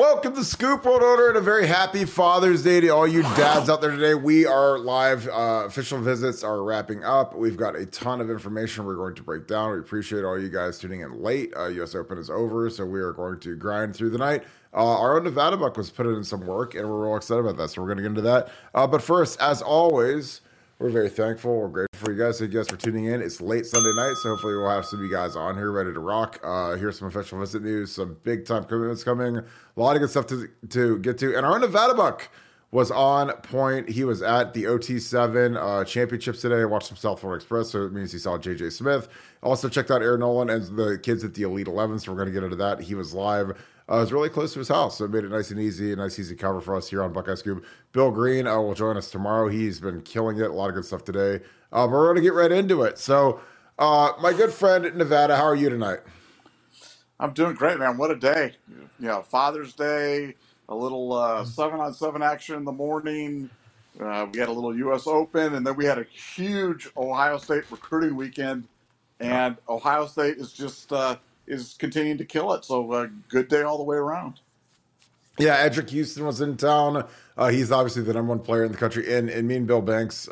Welcome to Scoop World Order and a very happy Father's Day to all you dads out there today. We are live. Uh, official visits are wrapping up. We've got a ton of information we're going to break down. We appreciate all you guys tuning in late. Uh, US Open is over, so we are going to grind through the night. Uh, our own Nevada Buck was putting in some work, and we're real excited about that. So we're going to get into that. Uh, but first, as always, we're very thankful. We're grateful for you guys. Thank you guys for tuning in. It's late Sunday night, so hopefully we'll have some of you guys on here ready to rock. Uh, here's some official visit news, some big time commitments coming, a lot of good stuff to to get to. And our Nevada Buck was on point. He was at the OT7 uh, championships today. Watched some South Florida Express, so it means he saw JJ Smith. Also checked out Air Noland and the kids at the Elite 11, so we're going to get into that. He was live uh, it was really close to his house, so it made it nice and easy, a nice easy cover for us here on Buckeye Scoop. Bill Green uh, will join us tomorrow. He's been killing it, a lot of good stuff today. Uh, we're going to get right into it. So, uh, my good friend Nevada, how are you tonight? I'm doing great, man. What a day! You know, Father's Day, a little uh, seven on seven action in the morning. Uh, we had a little U.S. Open, and then we had a huge Ohio State recruiting weekend. And Ohio State is just uh, is continuing to kill it. So uh, good day all the way around. Yeah, Eddrick Houston was in town. Uh, he's obviously the number one player in the country. And, and me and Bill Banks,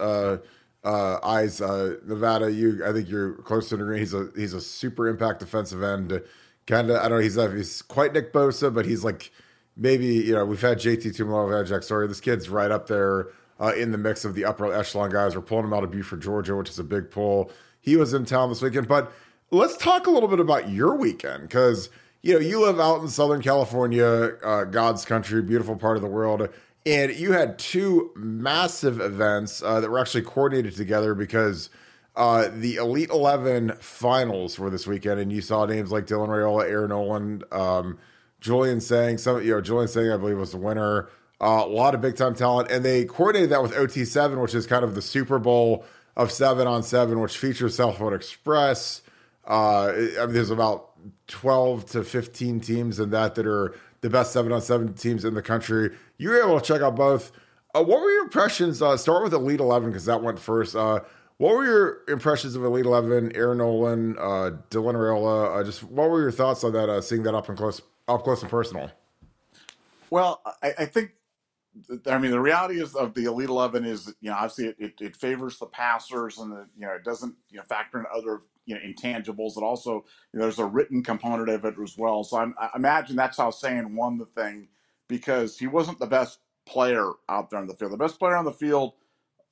uh, eyes, uh, Nevada, you, I think you're close to an agreement. He's a, he's a super impact defensive end. Kind of, I don't know, he's, he's quite Nick Bosa, but he's like maybe, you know, we've had JT Tuimoloau, we've had Jack Sawyer. This kid's right up there uh, in the mix of the upper echelon guys. We're pulling him out of Buford, Georgia, which is a big pull. He was in town this weekend, but let's talk a little bit about your weekend because you know you live out in Southern California, uh, God's country, beautiful part of the world, and you had two massive events uh, that were actually coordinated together because. Uh, the Elite Eleven finals were this weekend, and you saw names like Dylan Raiola, Air Noland, um, Julian Sayin, some you know Julian Sayin, I believe was the winner. Uh, a lot of big time talent, and they coordinated that with OT7, which is kind of the Super Bowl of seven on seven, which features Cell Phone Express, uh, I mean, there's about 12 to 15 teams in that that are the best seven on seven teams in the country. You were able to check out both. Uh, what were your impressions? Uh, start with Elite 11 because that went first. Uh, what were your impressions of Elite 11, Air Noland, uh, Dylan Raiola? Uh, just what were your thoughts on that, uh, seeing that up and close, up close and personal? Well, I, I think I mean, the reality is of the Elite Eleven is, you know, obviously it, it, it favors the passers, and the, you know, it doesn't you know factor in other you know intangibles. It also you know, there's a written component of it as well. So I'm, I imagine that's how Sayin won the thing because he wasn't the best player out there on the field. The best player on the field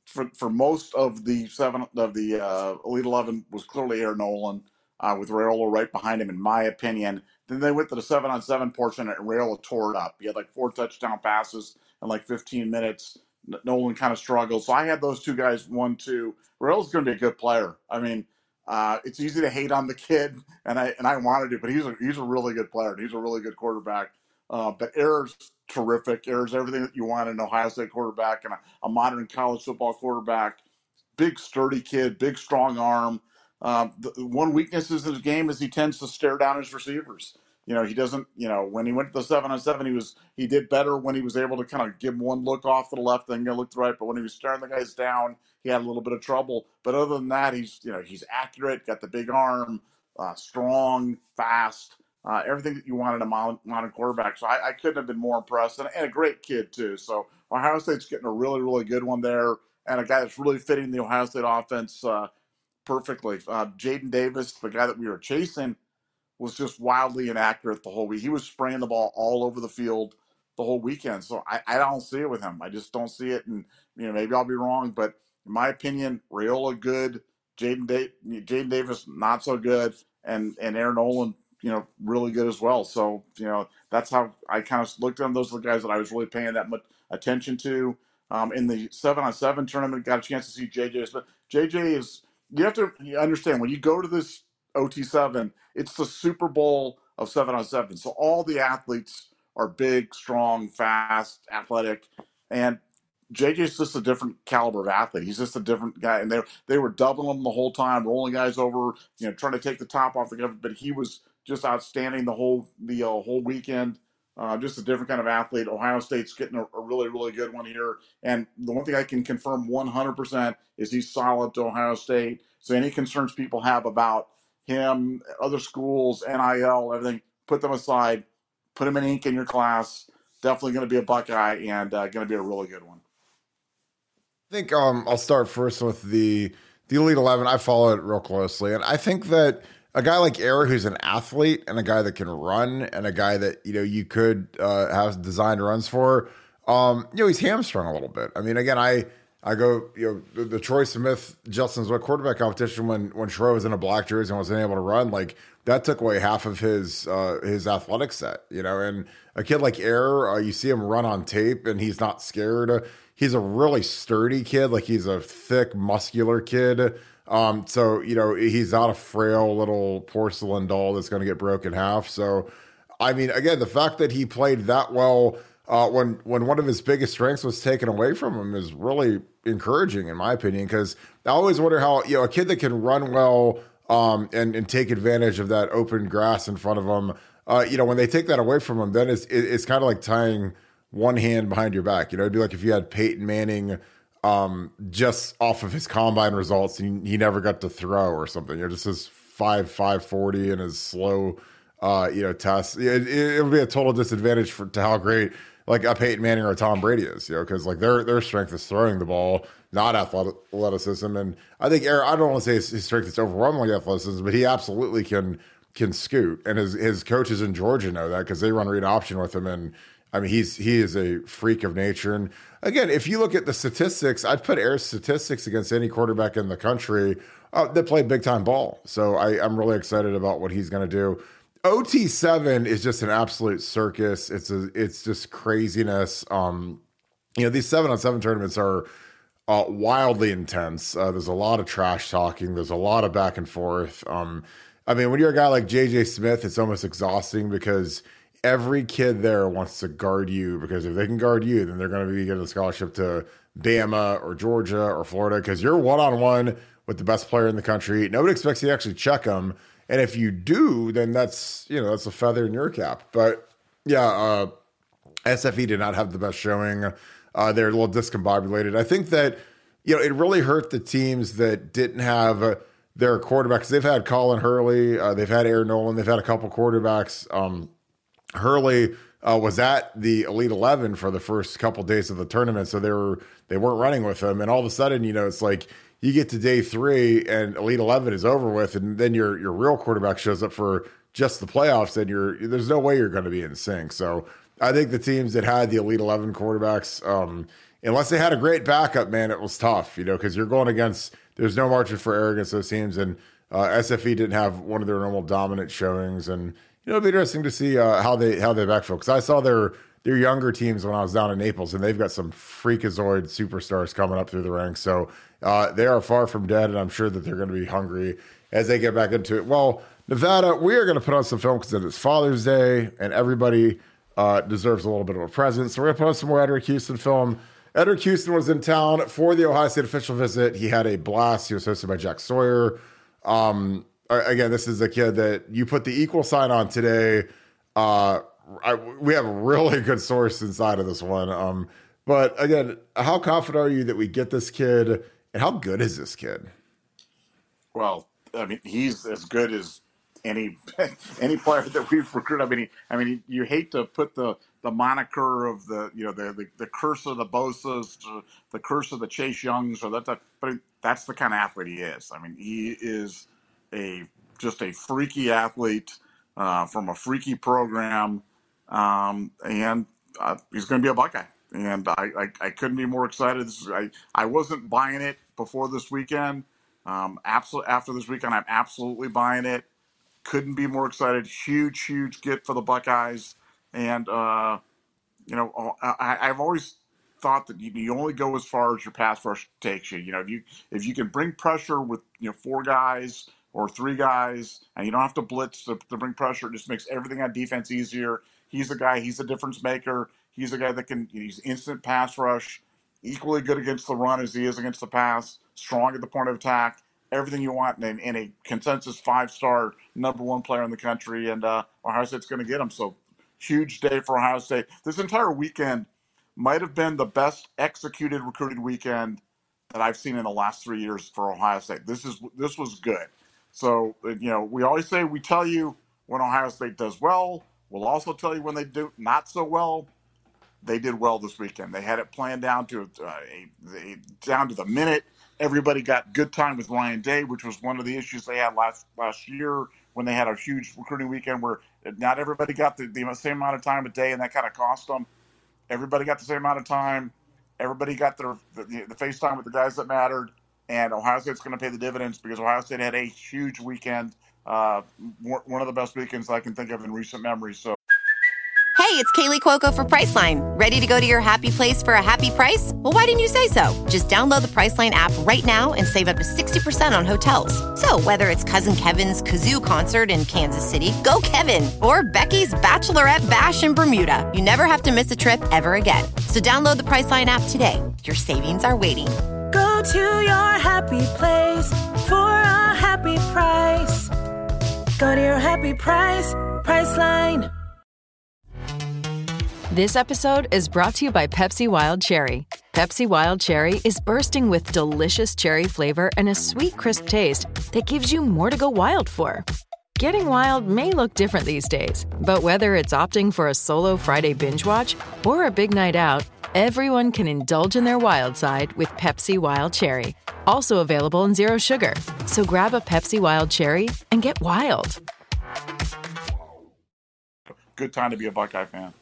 for for most of the seven of the uh, Elite Eleven was clearly Air Noland, uh, with Raiola right behind him, in my opinion. Then they went to the seven on seven portion, and Raiola tore it up. He had like four touchdown passes in like 15 minutes. Noland kind of struggled. So I had those two guys one, two. Raiola's going to be a good player. I mean, uh, it's easy to hate on the kid, and I and I wanted to, but he's a he's a really good player. He's a really good quarterback. Uh, but Air's terrific. Air's everything that you want in an Ohio State quarterback and a, a modern college football quarterback. Big, sturdy kid, big, strong arm. Uh, the one weakness in his game is he tends to stare down his receivers you know, he doesn't, you know, when he went to the seven on seven, he was he did better when he was able to kind of give one look off to the left, then go look to the right. But when he was staring the guys down, he had a little bit of trouble. But other than that, he's you know he's accurate, got the big arm, uh, strong, fast, uh, everything that you wanted a modern, quarterback. So I, I, couldn't have been more impressed, and, and, a great kid too. So Ohio State's getting a really really good one there, and a guy that's really fitting the Ohio State offense uh, perfectly. Uh, Jaden Davis, the guy that we were chasing was just wildly inaccurate the whole week. He was spraying the ball all over the field the whole weekend. So I, I don't see it with him. I just don't see it. And you know, maybe I'll be wrong, but in my opinion, Raiola good, Jaden da- Jaden Davis not so good, and and Air Noland, you know, really good as well. So you know, that's how I kind of looked at them. Those are the guys that I was really paying that much attention to. Um, in the seven on seven tournament, got a chance to see JJ. But JJ is you have to understand when you go to this OT7, it's the Super Bowl of seven on seven. So all the athletes are big, strong, fast, athletic, and JJ's is just a different caliber of athlete. He's just a different guy, and they they were doubling him the whole time, rolling guys over, you know, trying to take the top off the cover. But he was just outstanding the whole the uh, whole weekend. Uh, just a different kind of athlete. Ohio State's getting a, a, really, really good one here. And the one thing I can confirm 100% is he's solid to Ohio State. So any concerns people have about him, other schools, NIL, everything, put them aside. Put him in ink in your class. Definitely going to be a Buckeye and uh, going to be a really good one. I think um, I'll start first with the the Elite Eleven. I follow it real closely, and I think that a guy like Air who's an athlete and a guy that can run, and a guy that you know you could uh, have designed runs for, um, you know, he's hamstrung a little bit. I mean, again, I I go, you know, the, the Troy Smith, Justin's Zwick quarterback competition when when Troy was in a black jersey and wasn't able to run, like that took away half of his uh, his athletic set, you know. And a kid like Air, uh, you see him run on tape, and he's not scared. He's a really sturdy kid, like he's a thick, muscular kid. Um, so you know, he's not a frail little porcelain doll that's going to get broken half. So, I mean, again, the fact that he played that well uh, when when one of his biggest strengths was taken away from him is really encouraging, in my opinion. Because I always wonder how you know a kid that can run well um, and and take advantage of that open grass in front of him. Uh, you know, when they take that away from him, then it's it, it's kind of like tying one hand behind your back. You know, it'd be like if you had Peyton Manning um, just off of his combine results he, he never got to throw or something. You know, just his five five forty and his slow uh, you know tests. It, it, it would be a total disadvantage for to how great like a Peyton Manning or a Tom Brady is, you know, because like their their strength is throwing the ball, not athleticism. And I think Aaron, I don't want to say his, his strength is overwhelmingly athleticism, but he absolutely can can scoot. And his his coaches in Georgia know that because they run read option with him. And I mean, he's he is a freak of nature. And again, if you look at the statistics, I'd put Air's statistics against any quarterback in the country uh, that played big time ball. So I, I'm really excited about what he's going to do. OT7 is just an absolute circus. It's a it's just craziness. Um, you know, these seven on seven tournaments are uh, wildly intense. Uh, there's a lot of trash talking. There's a lot of back and forth. Um, I mean, when you're a guy like JJ Smith, it's almost exhausting because every kid there wants to guard you because if they can guard you, then they're going to be getting a scholarship to Bama or Georgia or Florida because you're one on one with the best player in the country. Nobody expects you to actually check them. And if you do, then that's you know that's a feather in your cap. But yeah, uh, SFE did not have the best showing. Uh, they're a little discombobulated. I think that you know it really hurt the teams that didn't have their quarterbacks. They've had Colin Hurley, uh, they've had Air Noland, they've had a couple quarterbacks. Um, Hurley uh, was at the Elite Eleven for the first couple days of the tournament, so they were they weren't running with him, and all of a sudden, you know, it's like you get to day three and Elite Eleven is over with, and then your your real quarterback shows up for just the playoffs, and you're there's no way you're going to be in sync. So I think the teams that had the Elite Eleven quarterbacks, um, unless they had a great backup, man, it was tough, you know, because you're going against there's no margin for error against those teams, and uh, SFE didn't have one of their normal dominant showings, and you know, it'll be interesting to see uh, how they how they backfill because I saw their their younger teams when I was down in Naples, and they've got some freakazoid superstars coming up through the ranks. So uh, they are far from dead, and I'm sure that they're going to be hungry as they get back into it. Well, Nevada, we are going to put on some film because it's Father's Day, and everybody uh, deserves a little bit of a present. So we're going to put on some more Eddrick Houston film. Eddrick Houston was in town for the Ohio State official visit. He had a blast. He was hosted by Jack Sawyer. Um, again, this is a kid that you put the equal sign on today. Uh, I, we have a really good source inside of this one. Um, but again, how confident are you that we get this kid, and how good is this kid? Well, I mean, he's as good as any any player that we've recruited. I mean, he, I mean, you hate to put the the moniker of the you know the the, the curse of the Bosa's, the curse of the Chase Youngs, or that, type, but that's the kind of athlete he is. I mean, he is a just a freaky athlete uh, from a freaky program, um, and uh, he's going to be a Buckeye. And I, I, I couldn't be more excited. Is, I, I wasn't buying it before this weekend. Um, absolutely, after this weekend, I'm absolutely buying it. Couldn't be more excited. Huge, huge get for the Buckeyes. And, uh, you know, I, I've always thought that you only go as far as your pass rush takes you. You know, if you if you can bring pressure with you know four guys or three guys, and you don't have to blitz to, to bring pressure, it just makes everything on defense easier. He's a guy. He's a difference maker. He's a guy that can. He's instant pass rush, equally good against the run as he is against the pass. Strong at the point of attack. Everything you want in a consensus five star number one player in the country, and uh, Ohio State's going to get him. So huge day for Ohio State. This entire weekend might have been the best executed recruiting weekend that I've seen in the last three years for Ohio State. This is this was good. So you know, we always say we tell you when Ohio State does well. We'll also tell you when they do not so well. They did well this weekend. They had it planned down to uh, a, a, down to the minute. Everybody got good time with Ryan Day, which was one of the issues they had last last year when they had a huge recruiting weekend where not everybody got the, the same amount of time a day, and that kind of cost them. Everybody got the same amount of time. Everybody got their the, the face time with the guys that mattered, and Ohio State's going to pay the dividends because Ohio State had a huge weekend, uh, one of the best weekends I can think of in recent memory. So. Hey, it's Kaley Cuoco for Priceline. Ready to go to your happy place for a happy price? Well, why didn't you say so? Just download the Priceline app right now and save up to 60% on hotels. So, whether it's Cousin Kevin's Kazoo concert in Kansas City, go Kevin, or Becky's Bachelorette Bash in Bermuda, you never have to miss a trip ever again. So, download the Priceline app today. Your savings are waiting. Go to your happy place for a happy price. Go to your happy price, Priceline. This episode is brought to you by Pepsi Wild Cherry. Pepsi Wild Cherry is bursting with delicious cherry flavor and a sweet, crisp taste that gives you more to go wild for. Getting wild may look different these days, but whether it's opting for a solo Friday binge watch or a big night out, everyone can indulge in their wild side with Pepsi Wild Cherry. Also available in Zero Sugar. So grab a Pepsi Wild Cherry and get wild. Good time to be a Buckeye fan.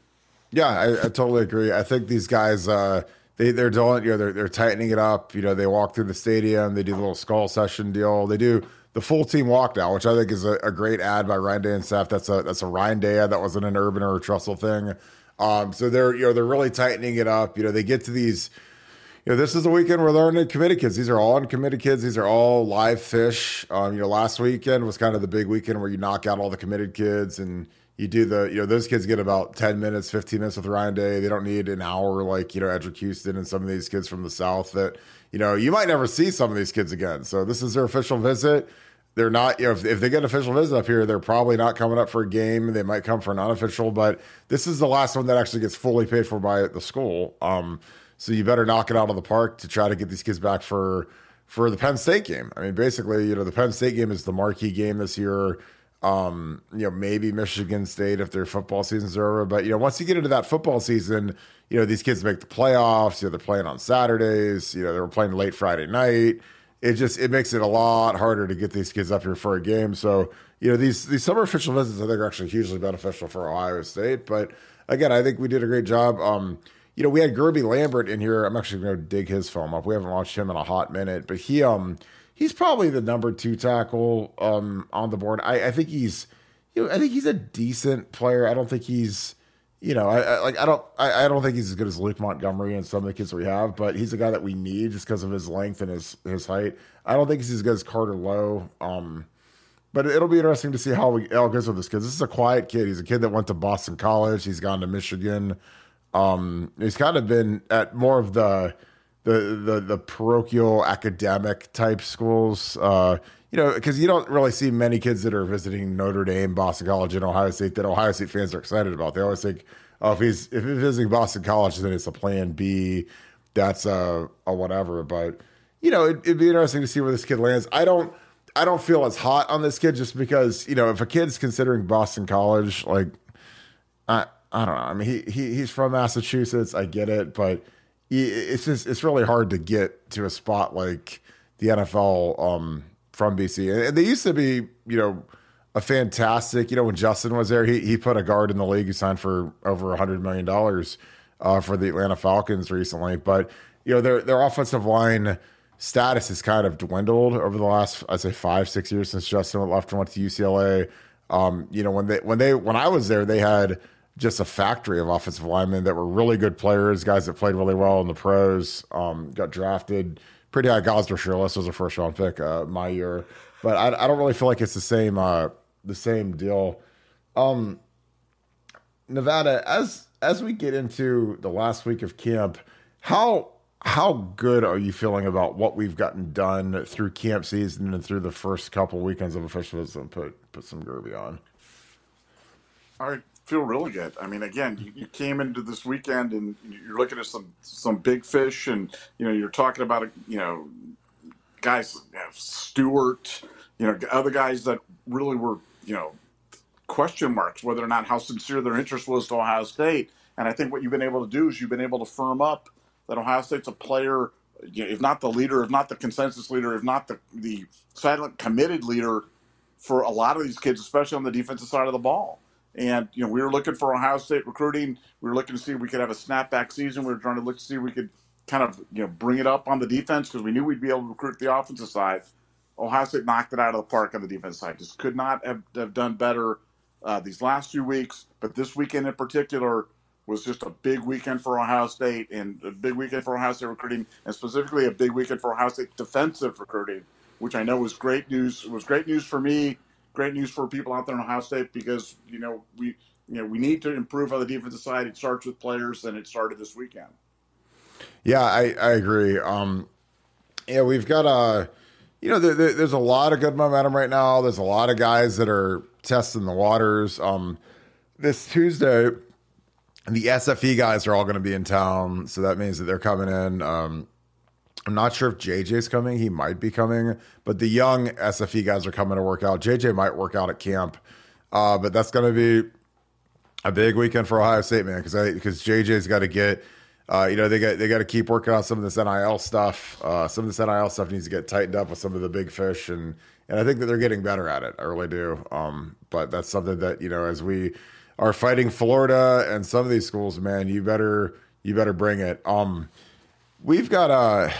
Yeah, I, I totally agree. I think these guys, uh, they they're doing, you know, they're they're tightening it up. You know, they walk through the stadium, they do the little skull session deal, they do the full team walk now, which I think is a, a great ad by Ryan Day and staff. That's a that's a Ryan Day ad that wasn't an Urban or a Tressel thing. Um, so they're you know they're really tightening it up. You know, they get to these. You know, this is the weekend where they're uncommitted kids. These are all uncommitted kids. These are all live fish. Um, you know, last weekend was kind of the big weekend where you knock out all the committed kids and you do the you know those kids get about 10 minutes 15 minutes with ryan day. They don't need an hour like you know eddrick houston and some of these kids from the south that you know you might never see some of these kids again. So this is their official visit. They're not you know if, if they get an official visit up here they're probably not coming up for a game. They might come for an unofficial but this is the last one that actually gets fully paid for by the school. Um so you better knock it out of the park to try to get these kids back for for the penn state game. I mean basically you know the penn state game is the marquee game this year um, you know, maybe Michigan State if their football season's over. But, you know, once you get into that football season, you know, these kids make the playoffs, you know, they're playing on Saturdays, you know, they were playing late Friday night. It just it makes it a lot harder to get these kids up here for a game. So, you know, these these summer official visits I think are actually hugely beneficial for Ohio State. But again, I think we did a great job. Um, you know, we had Guerby Lambert in here. I'm actually going to dig his film up. We haven't watched him in a hot minute, but he um he's probably the number two tackle um, on the board. I, I think he's, you know, I think he's a decent player. I don't think he's, you know, I, I like I don't I, I, don't think he's as good as Luke Montgomery and some of the kids we have, but he's a guy that we need just because of his length and his his height. I don't think he's as good as Carter Lowe. Um, but it'll be interesting to see how we goes with this kid. This is a quiet kid. He's a kid that went to Boston College. He's gone to Michigan. Um, he's kind of been at more of the the the the parochial academic type schools. Uh, you know, because you don't really see many kids that are visiting Notre Dame, Boston College, and Ohio State that Ohio State fans are excited about. They always think, oh, if he's if he's visiting Boston College, then it's a Plan B. That's a, a whatever. But you know, it, it'd be interesting to see where this kid lands. I don't. I don't feel as hot on this kid just because you know if a kid's considering Boston College, like I I don't know. I mean he he he's from Massachusetts. I get it, but it's just it's really hard to get to a spot like the NFL um, from BC. And they used to be, you know, a fantastic. You know, when Justin was there, he he put a guard in the league who signed for over a hundred million dollars uh, for the Atlanta Falcons recently. But you know, their their offensive line status has kind of dwindled over the last I'd say five six years since Justin left and went to UCLA. Um, you know, when they when they when I was there, they had just a factory of offensive linemen that were really good players, guys that played really well in the pros. Um, got drafted pretty high. Gosder Cherilus was a first round pick uh, my year, but I, I, don't really feel like it's the same uh, the same deal. Um, Nevada, as as we get into the last week of camp, how how good are you feeling about what we've gotten done through camp season and through the first couple weekends of officialism? Put put some Guerby on. I feel really good. I mean, again, you, you, mm-hmm. came into this weekend and you're looking at some some big fish, and you know you're talking about you know guys, you know, Stewart, you know other guys that really were you know question marks whether or not how sincere their interest was to Ohio State. And I think what you've been able to do is you've been able to firm up that Ohio State's a player, you know, if not the leader, if not the consensus leader, if not the the silent committed leader for a lot of these kids, especially on the defensive side of the ball. And you know, we were looking for Ohio State recruiting. We were looking to see if we could have a snapback season. We were trying to look to see if we could kind of you know bring it up on the defense because we knew we'd be able to recruit the offensive side. Ohio State knocked it out of the park on the defense side. Just could not have, have done better uh, these last few weeks, but this weekend in particular was just a big weekend for Ohio State and a big weekend for Ohio State recruiting, and specifically a big weekend for Ohio State defensive recruiting, which I know was great news. It was great news for me, great news for people out there in Ohio State because you know we you know we need to improve on the defensive side. It starts with players, and it started this weekend. Yeah, I I agree. Um, yeah, we've got a. You know, there, there's a lot of good momentum right now. There's a lot of guys that are testing the waters. Um, this Tuesday, the SFE guys are all going to be in town, so that means that they're coming in. Um, I'm not sure if JJ's coming. He might be coming, but the young SFE guys are coming to work out. JJ might work out at camp, uh, but that's going to be a big weekend for Ohio State, man, because because JJ's got to get. Uh, you know they got they got to keep working on some of this NIL stuff. Uh, some of this NIL stuff needs to get tightened up with some of the big fish, and and I think that they're getting better at it. I really do. Um, but that's something that you know as we are fighting Florida and some of these schools, man, you better you better bring it. Um, we've got uh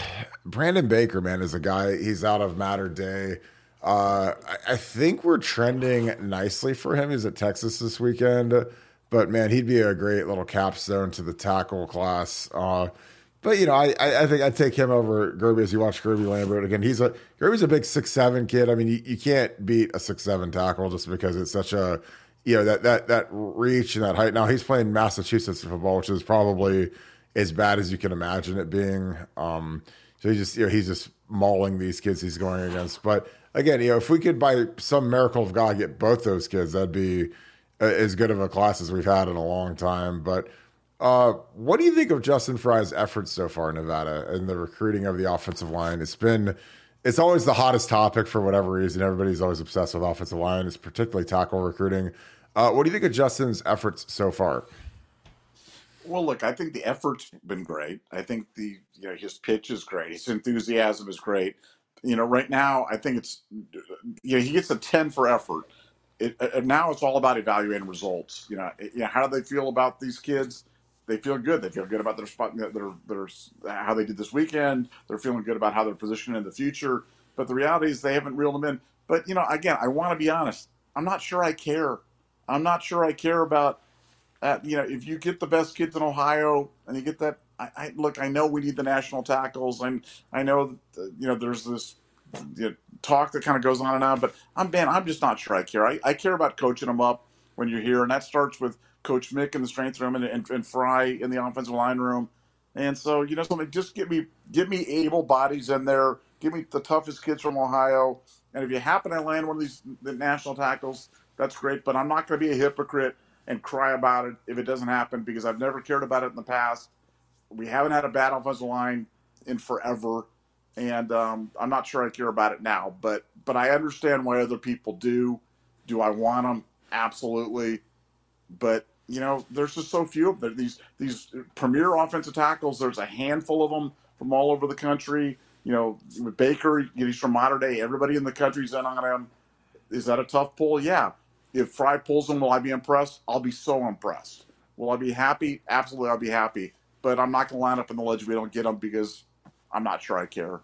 Brandon Baker, man, is a guy. He's out of Mater Dei. Uh, I, think we're trending nicely for him. He's at Texas this weekend, but man, he'd be a great little capstone to the tackle class. Uh, but you know, I, I think I'd take him over Guerby as you watch Guerby Lambert again. He's a Guerby's a big six seven kid. I mean, you, you can't beat a six seven tackle just because it's such a you know that that that reach and that height. Now he's playing Massachusetts football, which is probably as bad as you can imagine it being. Um, so he's just you know he's just mauling these kids he's going against. But again, you know, if we could by some miracle of God get both those kids, that'd be as good of a class as we've had in a long time. But uh, what do you think of Justin Frye's efforts so far in Nevada and the recruiting of the offensive line? It's been it's always the hottest topic for whatever reason. Everybody's always obsessed with offensive line. It's particularly tackle recruiting. Uh, what do you think of Justin's efforts so far? Well, look, I think the effort's been great. I think the you know his pitch is great. His enthusiasm is great. You know, right now I think it's you know he gets a ten for effort. It, uh, now it's all about evaluating results. You know, it, you know, how do they feel about these kids? They feel good. They feel good about their spot, their, their how they did this weekend. They're feeling good about how they're positioned in the future. But the reality is they haven't reeled them in. But you know, again, I want to be honest. I'm not sure I care I'm not sure I care about, you know, if you get the best kids in Ohio and you get that. I, I look. I know we need the national tackles, and I know that, you know there's this you know, talk that kind of goes on and on. But I'm man, I'm just not sure I care. I, I care about coaching them up when you're here, and that starts with Coach Mick in the strength room and, and, and Frye in the offensive line room. And so, you know, something just get me get me able bodies in there. Give me the toughest kids from Ohio. And if you happen to land one of these the national tackles, that's great. But I'm not going to be a hypocrite and cry about it if it doesn't happen because I've never cared about it in the past. We haven't had a bad offensive line in forever, and um, I'm not sure I care about it now. But but I understand why other people do. Do I want them? Absolutely. But you know, there's just so few of them. These these premier offensive tackles. There's a handful of them from all over the country. You know, Baker, he's from Mater Dei. Everybody in the country's in on him is that a tough pull? Yeah. If Frye pulls him, will I be impressed? I'll be so impressed. Will I be happy? Absolutely, I'll be happy. But I'm not going to line up in the ledge if we don't get him because I'm not sure I care.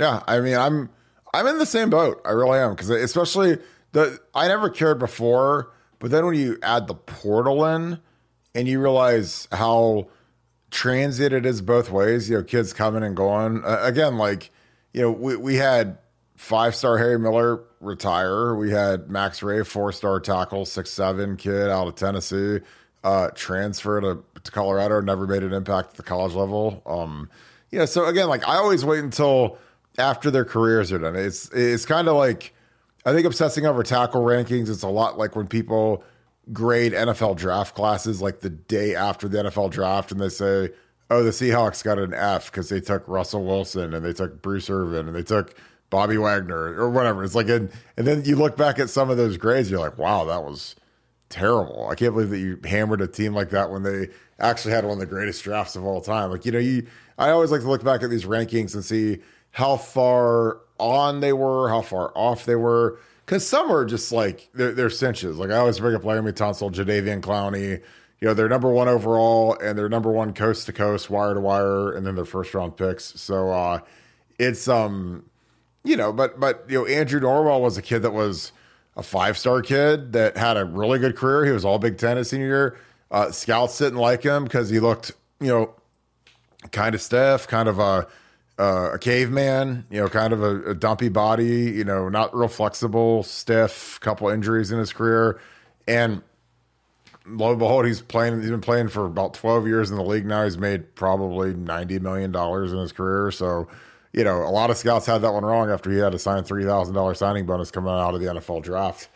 Yeah, I mean, I'm I'm in the same boat. I really am because especially the I never cared before, but then when you add the portal in and you realize how transient it is both ways, you know, kids coming and going. Uh, again, like you know, we we had five star Harry Miller retire. We had Max Wray, four star tackle, six seven kid out of Tennessee, uh, transfer to, to Colorado, never made an impact at the college level. Um, yeah, so again, like I always wait until after their careers are done. It's it's kind of like I think obsessing over tackle rankings. It's a lot like when people grade NFL draft classes like the day after the NFL draft, and they say, "Oh, the Seahawks got an F because they took Russell Wilson and they took Bruce Irvin and they took." Bobby Wagner or whatever. It's like, and, and then you look back at some of those grades, you're like, wow, that was terrible. I can't believe that you hammered a team like that when they actually had one of the greatest drafts of all time. Like, you know, you, I always like to look back at these rankings and see how far on they were, how far off they were. Cause some are just like, they're, they're cinches. Like I always bring up Laremy Tunsil, Jadeveon Clowney, you know, they're number one overall and they're number one coast to coast, wire to wire, and then their first round picks. So, uh, it's, um, you know, but but you know, Andrew Norwell was a kid that was a five star kid that had a really good career. He was all Big Ten his senior year. Uh, scouts didn't like him because he looked, you know, kind of stiff, kind of a uh, a caveman, you know, kind of a, a, dumpy body, you know, not real flexible, stiff, couple injuries in his career, and lo and behold, he's playing. He's been playing for about twelve years in the league now. He's made probably ninety million dollars in his career, so you know, a lot of scouts had that one wrong after he had a sign three thousand dollars signing bonus coming out of the NFL draft.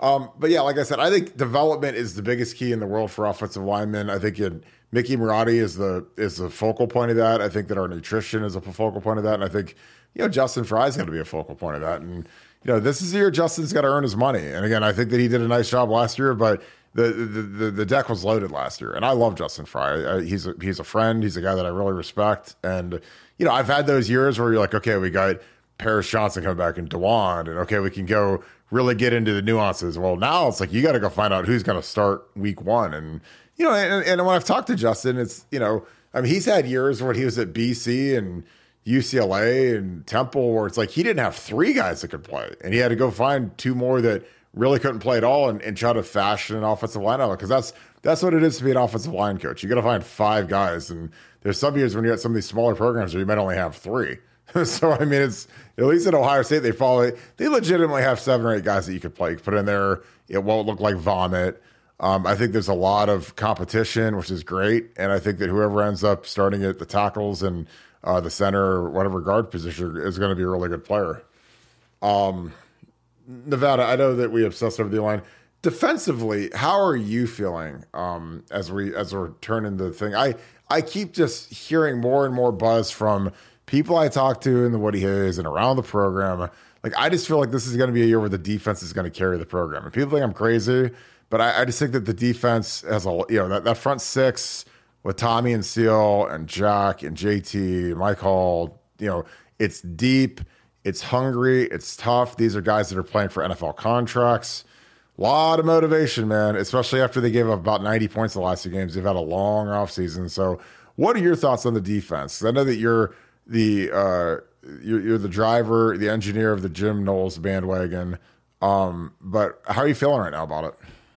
Um, but yeah, like I said, I think development is the biggest key in the world for offensive linemen. I think in, Mickey Marotti is the is the focal point of that. I think that our nutrition is a focal point of that, and I think you know Justin Frye's got to be a focal point of that. And you know, this is the year Justin's got to earn his money. And again, I think that he did a nice job last year, but the the the, deck was loaded last year, and I love Justin Frye. I, he's a, he's a friend. He's a guy that I really respect, and you know, I've had those years where you're like, okay, we got Paris Johnson coming back and Dewan, and okay, we can go really get into the nuances. Well, now it's like you got to go find out who's going to start week one, and you know, and, and when I've talked to Justin, it's you know, I mean, he's had years when he was at BC and UCLA and Temple where it's like he didn't have three guys that could play, and he had to go find two more that really couldn't play at all and, and try to fashion an offensive line out because that's that's what it is to be an offensive line coach. You got to find five guys, and there's some years when you're at some of these smaller programs where you might only have three. so I mean, it's at least at Ohio State they follow. They legitimately have seven or eight guys that you could play. You put in there, it won't look like vomit. Um, I think there's a lot of competition, which is great, and I think that whoever ends up starting at the tackles and uh, the center or whatever guard position is going to be a really good player. Um, Nevada, I know that we obsess over the line defensively, how are you feeling um, as we as we're turning the thing? I I keep just hearing more and more buzz from people I talk to in the Woody Hayes and around the program. Like I just feel like this is going to be a year where the defense is going to carry the program. And people think I'm crazy, but I, I just think that the defense has a you know that, that front six with Tommy and Steele and Jack and JT, Mike Hall, you know, it's deep, it's hungry, it's tough. These are guys that are playing for NFL contracts A lot of motivation, man, especially after they gave up about 90 points the last two games. They've had a long offseason. So, what are your thoughts on the defense? I know that you're the uh, you're, you're, the driver, the engineer of the Jim Knowles bandwagon. Um, but how are you feeling right now about it?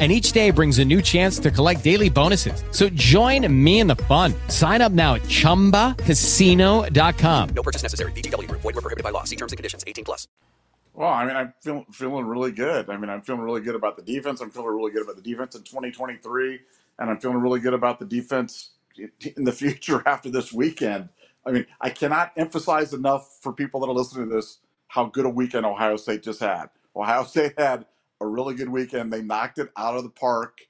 And each day brings a new chance to collect daily bonuses. So join me in the fun. Sign up now at ChumbaCasino.com. No purchase necessary. VGW Group. Void were prohibited by law. See terms and conditions. 18 plus. Well, I mean, I'm feeling feeling really good. I mean, I'm feeling really good about the defense. I'm feeling really good about the defense in 2023, and I'm feeling really good about the defense in the future after this weekend. I mean, I cannot emphasize enough for people that are listening to this how good a weekend Ohio State just had. Ohio State had a really good weekend. They knocked it out of the park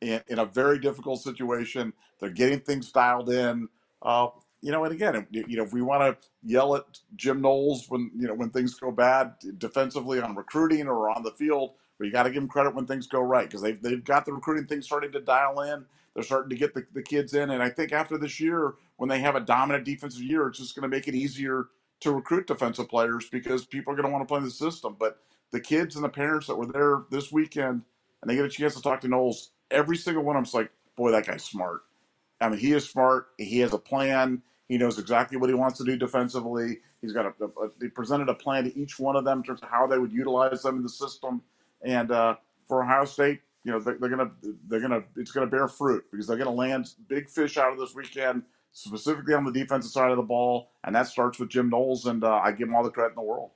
in, in a very difficult situation. They're getting things dialed in. Uh, you know, and again, you know, if we want to yell at Jim Knowles when you know when things go bad defensively on recruiting or on the field, but you got to give them credit when things go right because they've they've got the recruiting thing starting to dial in. They're starting to get the, the kids in, and I think after this year, when they have a dominant defensive year, it's just going to make it easier to recruit defensive players because people are going to want to play the system. But the kids and the parents that were there this weekend and they get a chance to talk to Knowles, every single one of them's like, boy, that guy's smart. I mean, he is smart. He has a plan. He knows exactly what he wants to do defensively. He's got a, a, they presented a plan to each one of them in terms of how they would utilize them in the system. And uh, for Ohio State, you know, they're, they're gonna they're gonna it's gonna bear fruit because they're gonna land big fish out of this weekend, specifically on the defensive side of the ball, and that starts with Jim Knowles. And uh, I give him all the credit in the world.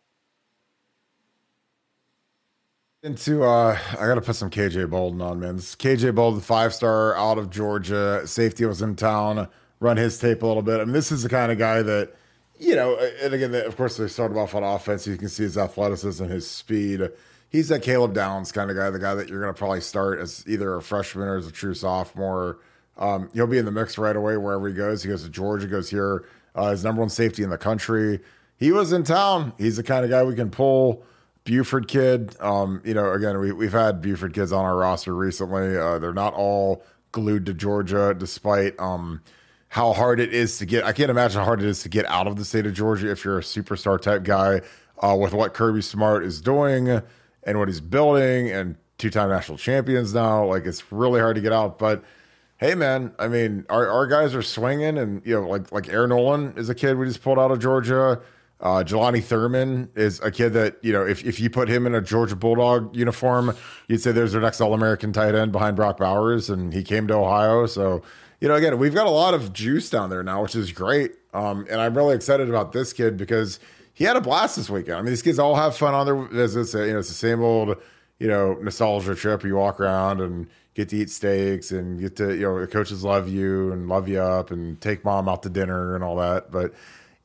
Into uh I gotta put some KJ Bolden on, man. This is KJ Bolden, five star out of Georgia. Safety was in town, run his tape a little bit. I mean, this is the kind of guy that, you know, and again, of course, they started off on offense. You can see his athleticism, his speed. He's that Caleb Downs kind of guy, the guy that you're gonna probably start as either a freshman or as a true sophomore. Um, he'll be in the mix right away wherever he goes. He goes to Georgia, goes here. Uh, his number one safety in the country. He was in town. He's the kind of guy we can pull. Buford kid. Um, you know, again, we, we've had Buford kids on our roster recently. Uh, they're not all glued to Georgia, despite um, how hard it is to get. I can't imagine how hard it is to get out of the state of Georgia if you're a superstar type guy uh, with what Kirby Smart is doing and what he's building and two time national champions now. Like, it's really hard to get out. But hey, man, I mean, our, our guys are swinging, and, you know, like, like Air Noland is a kid we just pulled out of Georgia. Uh, Jelani Thurman is a kid that, you know, if, if you put him in a Georgia Bulldog uniform, you'd say there's their next All American tight end behind Brock Bowers, and he came to Ohio. So, you know, again, we've got a lot of juice down there now, which is great. Um, and I'm really excited about this kid because he had a blast this weekend. I mean, these kids all have fun on their visits. You know, it's the same old, you know, nostalgia trip. You walk around and get to eat steaks and get to, you know, the coaches love you and love you up and take mom out to dinner and all that. But,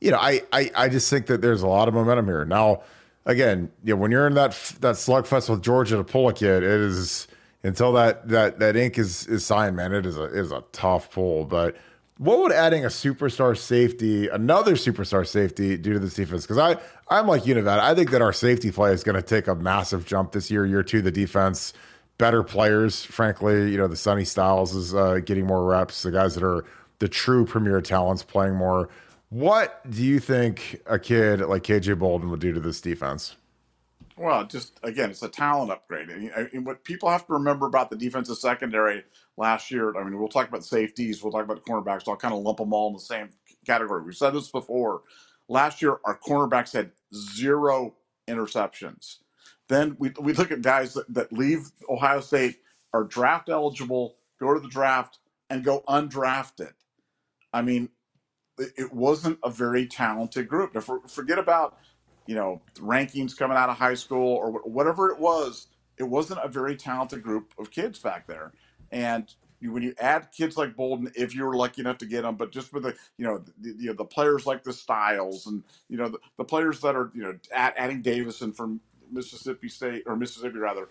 you know, I, I, I just think that there's a lot of momentum here. Now, again, you know, when you're in that that slugfest with Georgia to pull a kid, it is until that that that ink is is signed, man. It is a is a tough pull. But what would adding a superstar safety, another superstar safety, do to this defense? Because I I'm like you, Nevada. I think that our safety play is going to take a massive jump this year. Year two, the defense. Better players, frankly. You know, the Sonny Styles is uh, getting more reps. The guys that are the true premier talents playing more. What do you think a kid like KJ Bolden would do to this defense? Well, just again, it's a talent upgrade. And, and what people have to remember about the defensive secondary last year, I mean, we'll talk about safeties, we'll talk about cornerbacks, I'll kind of lump them all in the same category. We've said this before. Last year, our cornerbacks had zero interceptions. Then we, we look at guys that, that leave Ohio State, are draft eligible, go to the draft, and go undrafted. I mean, it wasn't a very talented group. Now, for, forget about you know rankings coming out of high school or whatever it was. It wasn't a very talented group of kids back there, and when you add kids like Bolden, if you were lucky enough to get them, but just with the you know the, you know, the players like the Styles and you know the, the players that are you know add, adding Davison from Mississippi State or Mississippi rather.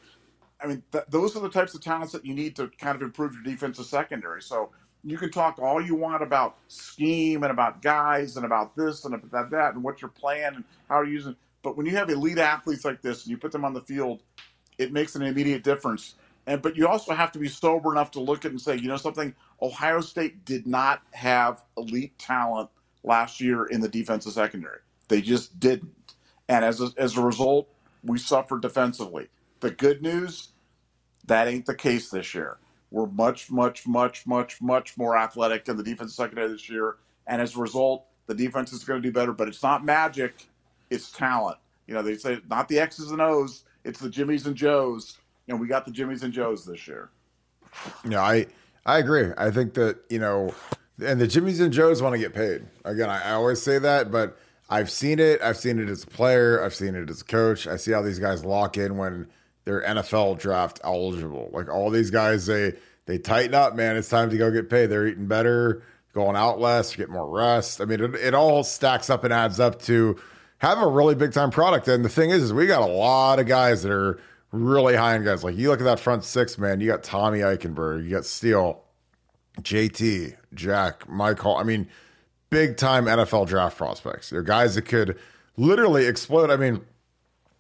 I mean, th- those are the types of talents that you need to kind of improve your defensive secondary. So you can talk all you want about scheme and about guys and about this and about that and what you're and how you're using. But when you have elite athletes like this and you put them on the field, it makes an immediate difference. And but you also have to be sober enough to look at and say, you know something, Ohio State did not have elite talent last year in the defensive secondary. They just didn't. And as a, as a result, we suffered defensively. The good news, that ain't the case this year. We're much, much, much, much, much more athletic in the defensive secondary this year. And as a result, the defense is going to do better. But it's not magic, it's talent. You know, they say not the X's and O's, it's the Jimmies and Joes. And we got the Jimmys and Joes this year. Yeah, I I agree. I think that you know, and the Jimmys and Joes want to get paid. Again, I, I always say that, but I've seen it. I've seen it as a player. I've seen it as a coach. I see how these guys lock in when they're NFL draft eligible. Like all these guys, they they tighten up, man. It's time to go get paid. They're eating better, going out less, get more rest. I mean, it, it all stacks up and adds up to have a really big time product. And the thing is, is we got a lot of guys that are really high end guys. Like you look at that front six, man. You got Tommy Eichenberg, you got Steele, JT, Jack, Michael. I mean, big time NFL draft prospects. They're guys that could literally explode. I mean,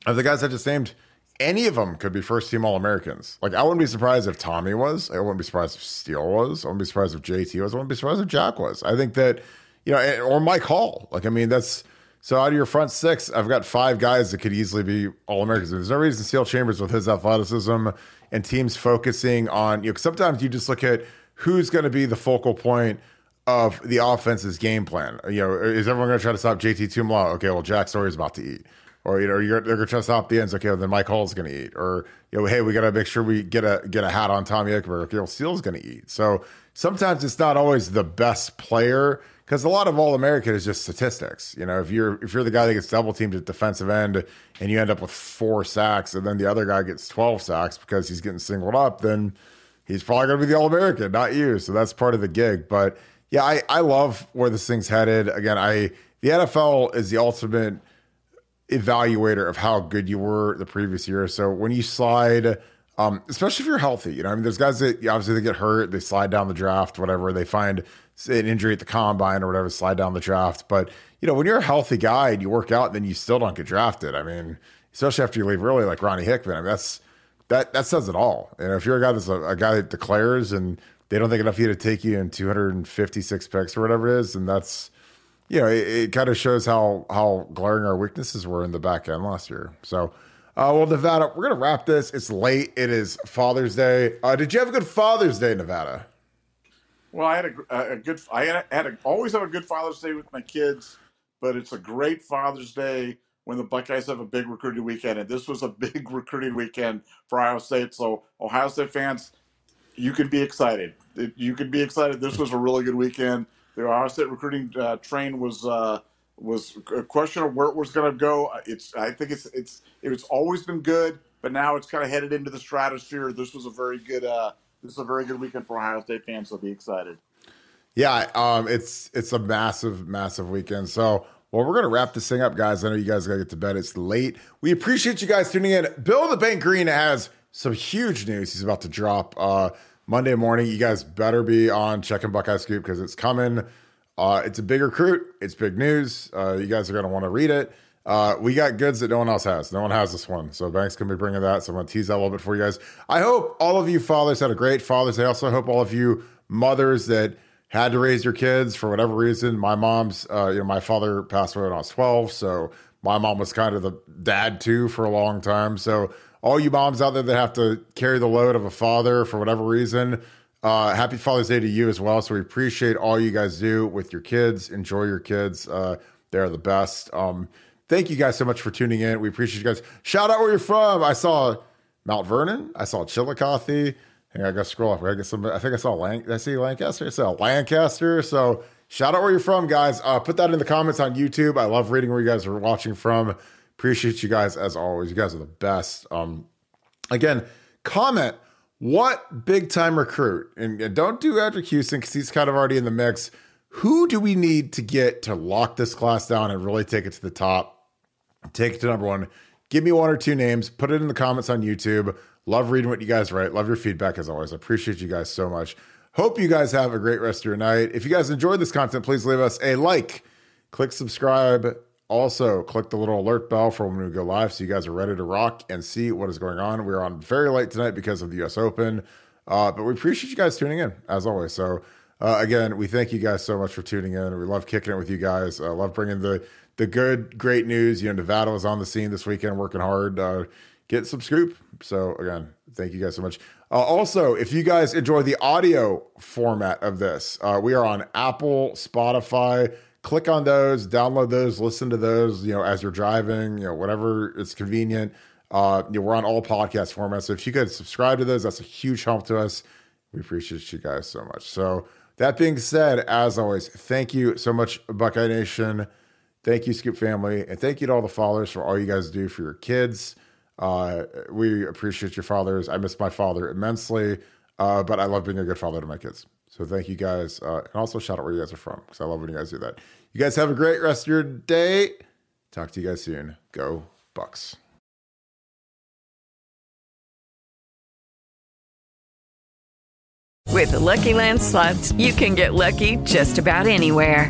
of the guys I just named, any of them could be first team All Americans. Like, I wouldn't be surprised if Tommy was. I wouldn't be surprised if Steele was. I wouldn't be surprised if JT was. I wouldn't be surprised if Jack was. I think that, you know, or Mike Hall. Like, I mean, that's so out of your front six, I've got five guys that could easily be All Americans. There's no reason Steele Chambers with his athleticism and teams focusing on, you know, sometimes you just look at who's going to be the focal point of the offense's game plan. You know, is everyone going to try to stop JT Tuimoloau? Okay, well, Jack Sawyer's about to eat. Or you know, you're, they're going to try to stop the ends. Okay, well, then Mike Hall's going to eat. Or you know, hey, we got to make sure we get a get a hat on Tommy Eichenberg. Okay, well, Steele's going to eat. So sometimes it's not always the best player because a lot of All American is just statistics. You know, if you're if you're the guy that gets double teamed at defensive end and you end up with four sacks, and then the other guy gets twelve sacks because he's getting singled up, then he's probably going to be the All American, not you. So that's part of the gig. But yeah, I, I love where this thing's headed. Again, I the NFL is the ultimate evaluator of how good you were the previous year. So when you slide, um, especially if you're healthy, you know, I mean, there's guys that obviously they get hurt, they slide down the draft, whatever. They find an injury at the combine or whatever, slide down the draft. But you know, when you're a healthy guy and you work out, then you still don't get drafted. I mean, especially after you leave early, like Ronnie Hickman. I mean, that's that that says it all. And you know, if you're a guy that's a, a guy that declares and they don't think enough of you to take you in 256 picks or whatever it is, and that's you know it, it kind of shows how how glaring our weaknesses were in the back end last year. So. Uh, well, Nevada, we're gonna wrap this. It's late. It is Father's Day. Uh, did you have a good Father's Day, Nevada? Well, I had a, a good. I had, had a, always have a good Father's Day with my kids, but it's a great Father's Day when the Buckeyes have a big recruiting weekend, and this was a big recruiting weekend for Ohio State. So, Ohio State fans, you can be excited. You can be excited. This was a really good weekend. The Ohio State recruiting uh, train was uh, was a question of where it was going to go. It's I think it's it's it's always been good, but now it's kind of headed into the stratosphere. This was a very good uh, this is a very good weekend for Ohio State fans. So be excited. Yeah, um, it's it's a massive massive weekend. So well, we're gonna wrap this thing up, guys. I know you guys gotta get to bed. It's late. We appreciate you guys tuning in. Bill the Bank Green has some huge news. He's about to drop uh, Monday morning. You guys better be on checking Buckeye Scoop because it's coming. Uh, it's a big recruit. It's big news. Uh, you guys are going to want to read it. Uh, we got goods that no one else has. No one has this one. So Banks can be bringing that. So I'm going to tease that a little bit for you guys. I hope all of you fathers had a great Father's Day. I also hope all of you mothers that had to raise your kids for whatever reason. My mom's, uh, you know, my father passed away when I was 12. So my mom was kind of the dad too for a long time. So all you moms out there that have to carry the load of a father for whatever reason, uh, happy Father's Day to you as well. So we appreciate all you guys do with your kids. Enjoy your kids. Uh, they're the best. Um, thank you guys so much for tuning in. We appreciate you guys. Shout out where you're from. I saw Mount Vernon. I saw Chillicothe. On, I got to scroll up. I get some. I think I saw Lanc. I see Lancaster? I saw Lancaster. So shout out where you're from, guys. Uh, put that in the comments on YouTube. I love reading where you guys are watching from. Appreciate you guys as always. You guys are the best. Um, again, comment what big time recruit, and, and don't do Eddrick Houston because he's kind of already in the mix. Who do we need to get to lock this class down and really take it to the top? Take it to number one. Give me one or two names. Put it in the comments on YouTube. Love reading what you guys write. Love your feedback as always. I appreciate you guys so much. Hope you guys have a great rest of your night. If you guys enjoyed this content, please leave us a like, click subscribe, also, click the little alert bell for when we go live so you guys are ready to rock and see what is going on. We're on very late tonight because of the US Open, uh, but we appreciate you guys tuning in as always. So, uh, again, we thank you guys so much for tuning in. We love kicking it with you guys. I uh, love bringing the the good, great news. You know, Nevada was on the scene this weekend, working hard, uh, getting some scoop. So, again, thank you guys so much. Uh, also, if you guys enjoy the audio format of this, uh, we are on Apple, Spotify click on those, download those, listen to those, you know, as you're driving, you know, whatever is convenient. Uh, you know, we're on all podcast formats. So if you could subscribe to those, that's a huge help to us. We appreciate you guys so much. So that being said, as always, thank you so much, Buckeye Nation. Thank you, Scoop family, and thank you to all the fathers for all you guys do for your kids. Uh, we appreciate your fathers. I miss my father immensely, uh, but I love being a good father to my kids. So thank you guys, uh, and also shout out where you guys are from because I love when you guys do that. You guys have a great rest of your day. Talk to you guys soon. Go Bucks. With the Lucky Land slots, you can get lucky just about anywhere.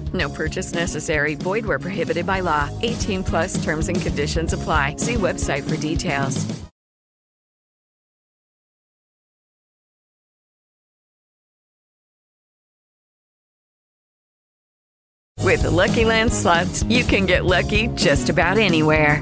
No purchase necessary. Void where prohibited by law. 18 plus terms and conditions apply. See website for details. With the Lucky Land slots, you can get lucky just about anywhere.